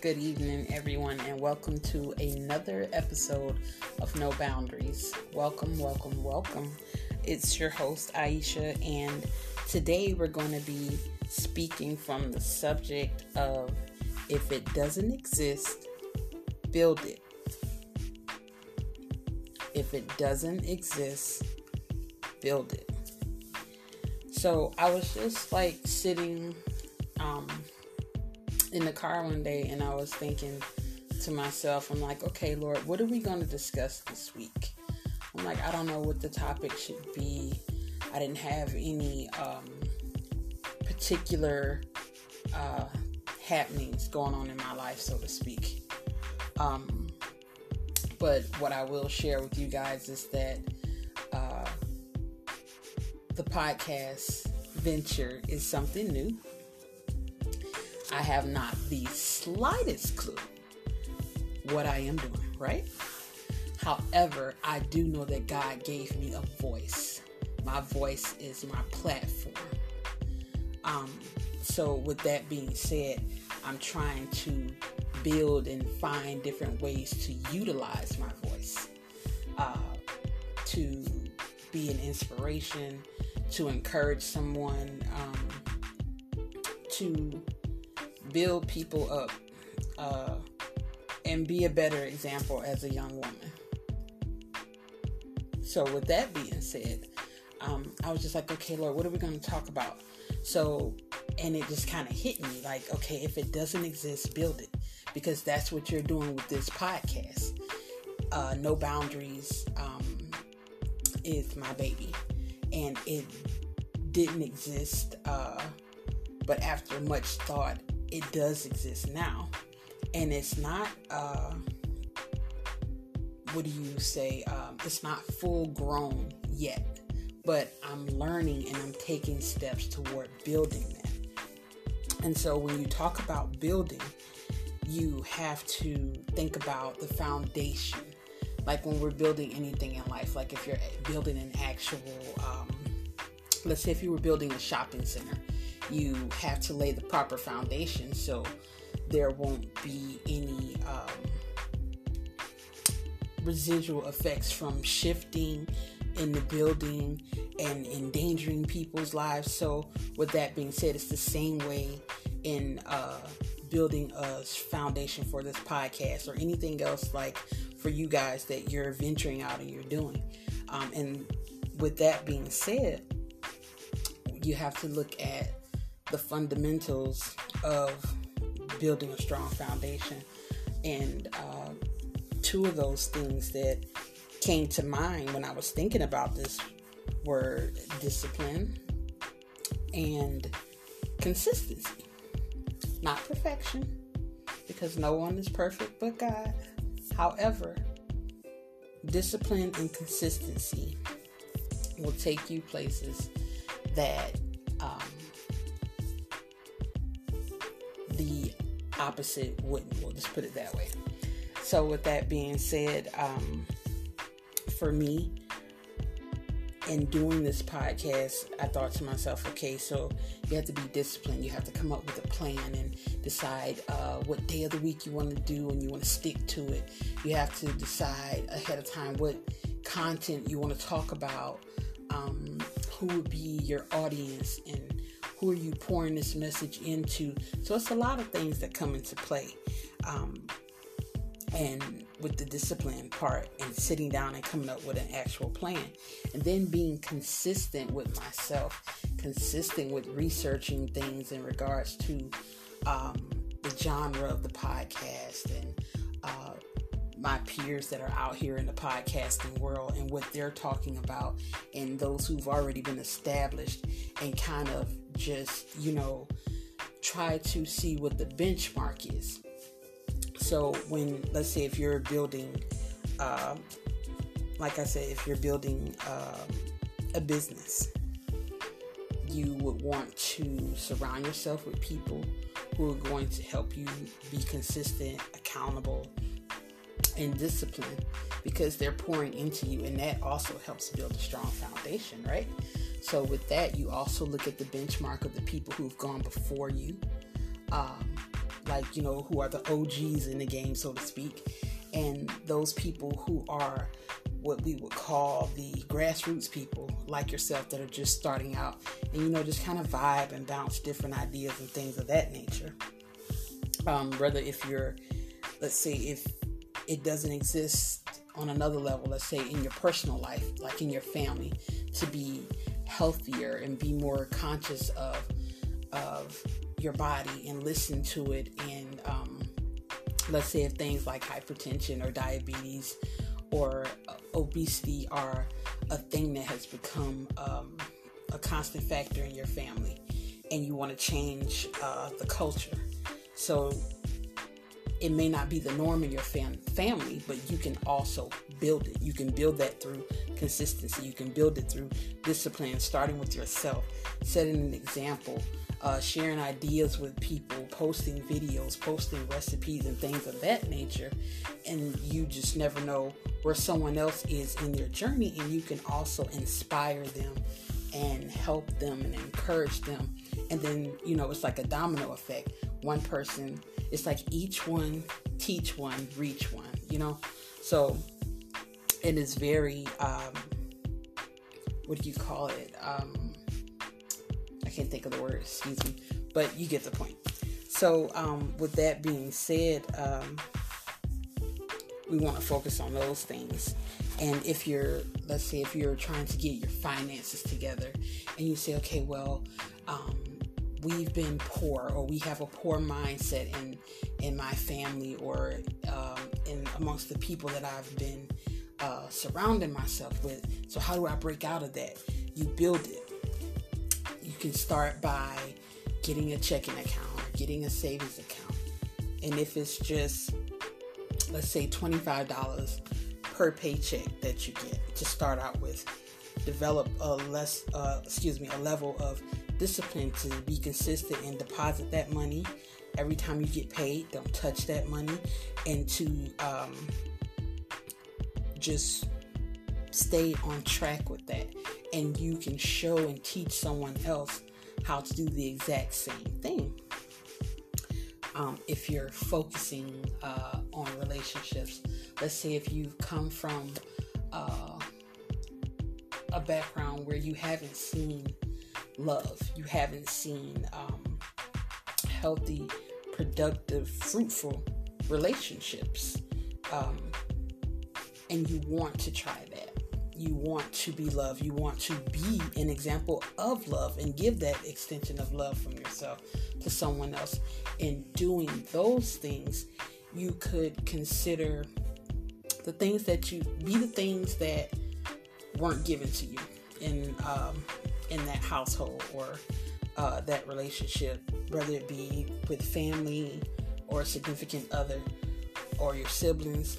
Good evening, everyone, and welcome to another episode of No Boundaries. Welcome, welcome, welcome. It's your host, Aisha, and today we're going to be speaking from the subject of if it doesn't exist, build it. If it doesn't exist, build it. So I was just like sitting um, in the car one day and I was thinking to myself, I'm like, okay, Lord, what are we going to discuss this week? I'm like, I don't know what the topic should be. I didn't have any um, particular uh, happenings going on in my life, so to speak. Um, but what I will share with you guys is that uh, the podcast venture is something new. I have not the slightest clue what I am doing, right? However, I do know that God gave me a voice. My voice is my platform. Um, so, with that being said, I'm trying to build and find different ways to utilize my voice uh, to be an inspiration, to encourage someone, um, to build people up uh, and be a better example as a young woman. So, with that being said, um, I was just like, okay, Lord, what are we going to talk about? So, and it just kind of hit me like, okay, if it doesn't exist, build it. Because that's what you're doing with this podcast. Uh, no Boundaries um, is my baby. And it didn't exist. Uh, but after much thought, it does exist now. And it's not, uh, what do you say? Um, it's not full grown yet, but I'm learning and I'm taking steps toward building that. And so when you talk about building, you have to think about the foundation. Like when we're building anything in life, like if you're building an actual, um, let's say if you were building a shopping center, you have to lay the proper foundation so there won't be any um, residual effects from shifting in the building and endangering people's lives. So, with that being said, it's the same way in uh, building a foundation for this podcast or anything else like for you guys that you're venturing out and you're doing. Um, and with that being said, you have to look at the fundamentals of building a strong foundation. And uh, two of those things that came to mind when I was thinking about this were discipline and consistency. Not perfection, because no one is perfect but God. However, discipline and consistency will take you places that um, the opposite wouldn't. We'll just put it that way. So, with that being said, um, for me, in doing this podcast, I thought to myself, okay, so you have to be disciplined. You have to come up with a plan and decide uh, what day of the week you want to do and you want to stick to it. You have to decide ahead of time what content you want to talk about, um, who would be your audience, and who are you pouring this message into? So it's a lot of things that come into play. Um, and with the discipline part and sitting down and coming up with an actual plan and then being consistent with myself consistent with researching things in regards to um, the genre of the podcast and uh, my peers that are out here in the podcasting world and what they're talking about and those who've already been established and kind of just, you know, try to see what the benchmark is. So, when, let's say, if you're building, uh, like I said, if you're building uh, a business, you would want to surround yourself with people who are going to help you be consistent, accountable, and discipline because they're pouring into you, and that also helps build a strong foundation, right? So, with that, you also look at the benchmark of the people who've gone before you. Um, like you know who are the OGs in the game, so to speak, and those people who are what we would call the grassroots people like yourself that are just starting out and you know just kind of vibe and bounce different ideas and things of that nature um, whether if you're let's say if it doesn't exist on another level let's say in your personal life like in your family to be healthier and be more conscious of of your body and listen to it and um, let's say if things like hypertension or diabetes or uh, obesity are a thing that has become um, a constant factor in your family and you want to change uh, the culture. So it may not be the norm in your fam- family, but you can also build it. You can build that through consistency. You can build it through discipline, starting with yourself, setting an example, uh, sharing ideas with people, posting videos, posting recipes, and things of that nature. And you just never know where someone else is in their journey, and you can also inspire them and help them and encourage them. And then, you know, it's like a domino effect. One person, it's like each one teach one, reach one, you know? So it is very, um, what do you call it? Um, I can't think of the word, excuse me, but you get the point. So, um, with that being said, um, we want to focus on those things. And if you're, let's say, if you're trying to get your finances together and you say, okay, well, um, we've been poor or we have a poor mindset in in my family or um, in amongst the people that I've been uh, surrounding myself with. So how do I break out of that? You build it You can start by getting a checking account or getting a savings account. And if it's just, let's say, $25 per paycheck that you get to start out with, develop a less, uh, excuse me, a level of discipline to be consistent and deposit that money every time you get paid. Don't touch that money, and to um, just stay on track with that and you can show and teach someone else how to do the exact same thing. Um, if you're focusing uh, on relationships, let's say if you've come from uh, a background where you haven't seen love, you haven't seen um, healthy, productive, fruitful relationships, um, and you want to try that you want to be loved. You want to be an example of love and give that extension of love from yourself to someone else. In doing those things, you could consider the things that you be the things that weren't given to you And um, in that household or uh, that relationship, whether it be with family or a significant other or your siblings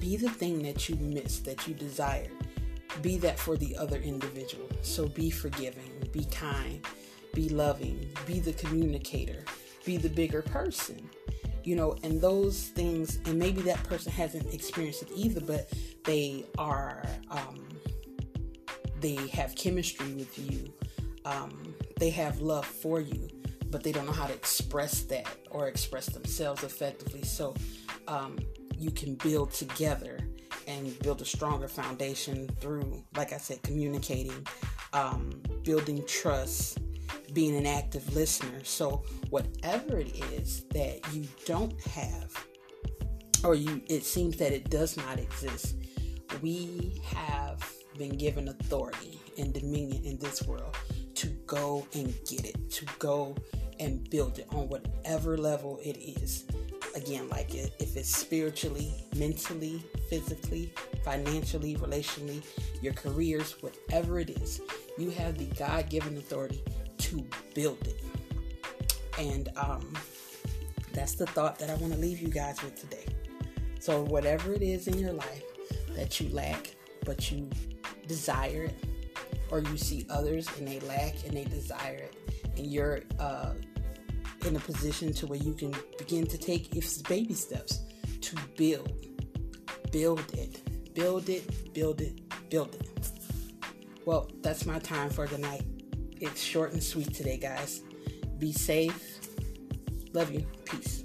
be the thing that you miss, that you desire. Be that for the other individual. So be forgiving, be kind, be loving, be the communicator, be the bigger person. You know, and those things, and maybe that person hasn't experienced it either, but they are, um, they have chemistry with you, um, they have love for you, but they don't know how to express that or express themselves effectively. So, um, you can build together and build a stronger foundation through, like I said, communicating, um, building trust, being an active listener. So, whatever it is that you don't have, or you it seems that it does not exist, we have been given authority and dominion in this world to go and get it, to go and build it on whatever level it is again, like if it's spiritually, mentally, physically, financially, relationally, your careers, whatever it is, you have the God given authority to build it. And um, that's the thought that I want to leave you guys with today. So, whatever it is in your life that you lack, but you desire it, or you see others and they lack and they desire it, and you're uh, in a position to where you can begin to take if baby steps to build build it build it build it build it well that's my time for the night it's short and sweet today guys be safe Love you. Peace.